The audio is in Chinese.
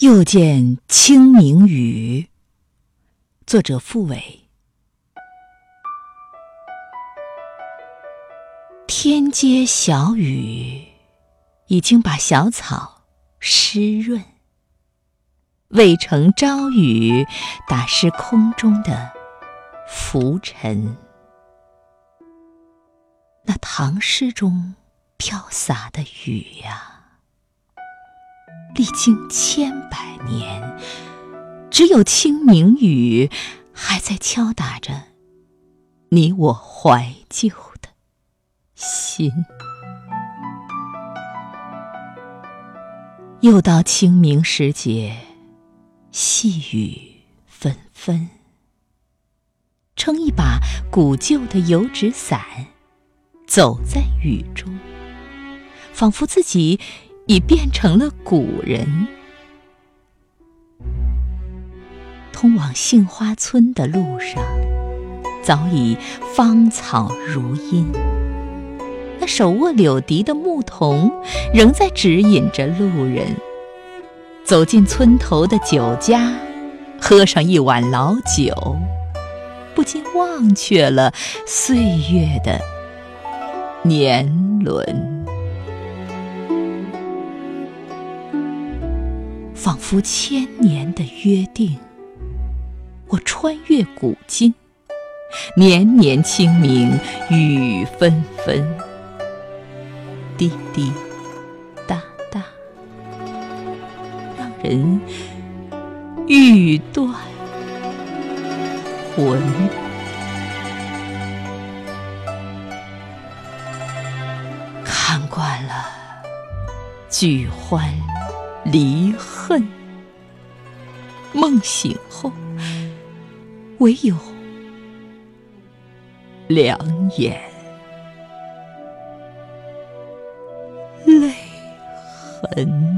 又见清明雨，作者傅伟。天街小雨已经把小草湿润，渭城朝雨打湿空中的浮尘。那唐诗中飘洒的雨呀。历经千百年，只有清明雨还在敲打着你我怀旧的心。又到清明时节，细雨纷纷，撑一把古旧的油纸伞，走在雨中，仿佛自己。已变成了古人。通往杏花村的路上，早已芳草如茵。那手握柳笛的牧童，仍在指引着路人。走进村头的酒家，喝上一碗老酒，不禁忘却了岁月的年轮。仿佛千年的约定，我穿越古今，年年清明雨纷纷，滴滴答答，让人欲断魂。看惯了聚欢。离恨，梦醒后，唯有两眼泪痕。